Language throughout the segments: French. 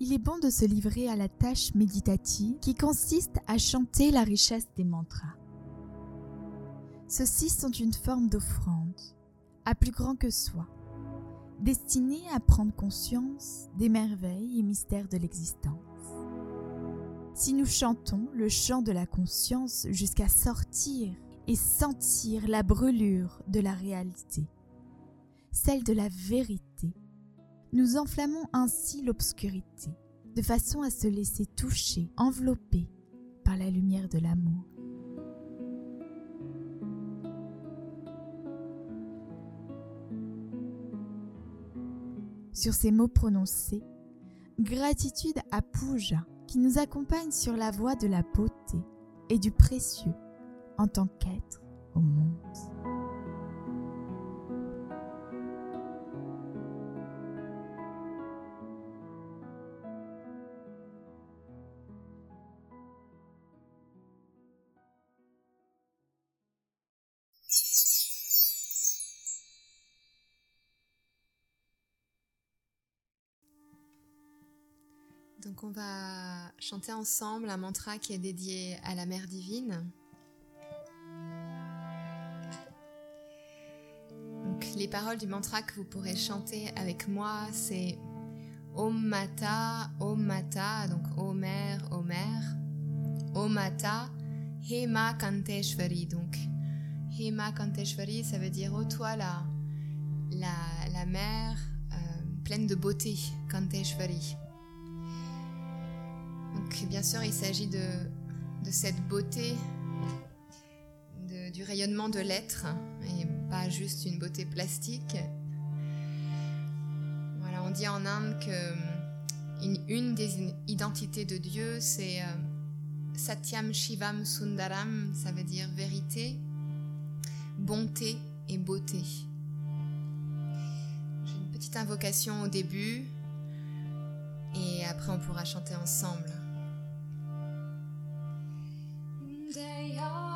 il est bon de se livrer à la tâche méditative qui consiste à chanter la richesse des mantras. Ceux-ci sont une forme d'offrande, à plus grand que soi, destinée à prendre conscience des merveilles et mystères de l'existence. Si nous chantons le chant de la conscience jusqu'à sortir et sentir la brûlure de la réalité, celle de la vérité, nous enflammons ainsi l'obscurité, de façon à se laisser toucher, envelopper par la lumière de l'amour. Sur ces mots prononcés, gratitude à Puja qui nous accompagne sur la voie de la beauté et du précieux en tant qu'être au monde. Donc on va chanter ensemble un mantra qui est dédié à la Mère divine. Donc les paroles du mantra que vous pourrez chanter avec moi, c'est Om Mata, Om Mata, donc Ô Mère, Ô Mère, Om Mata, Hema Kanteshwari. Donc Hema Kanteshwari, ça veut dire Ô toi la, la, mère euh, pleine de beauté, Kanteshwari. Bien sûr, il s'agit de, cette beauté, du rayonnement de l'être, et pas juste une beauté plastique. Voilà, on dit en Inde que une, des identités de Dieu, c'est euh, Satyam Shivam Sundaram, ça veut dire vérité, bonté et beauté. J'ai une petite invocation au début et après on pourra chanter ensemble. Day I'll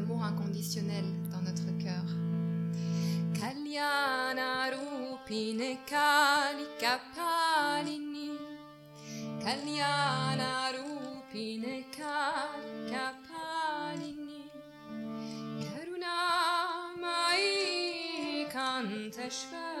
dans notre cœur. Kalyana Rupine Kalika Palini Kalyana Rupine Kalika Palini Karuna Mai Kantashvara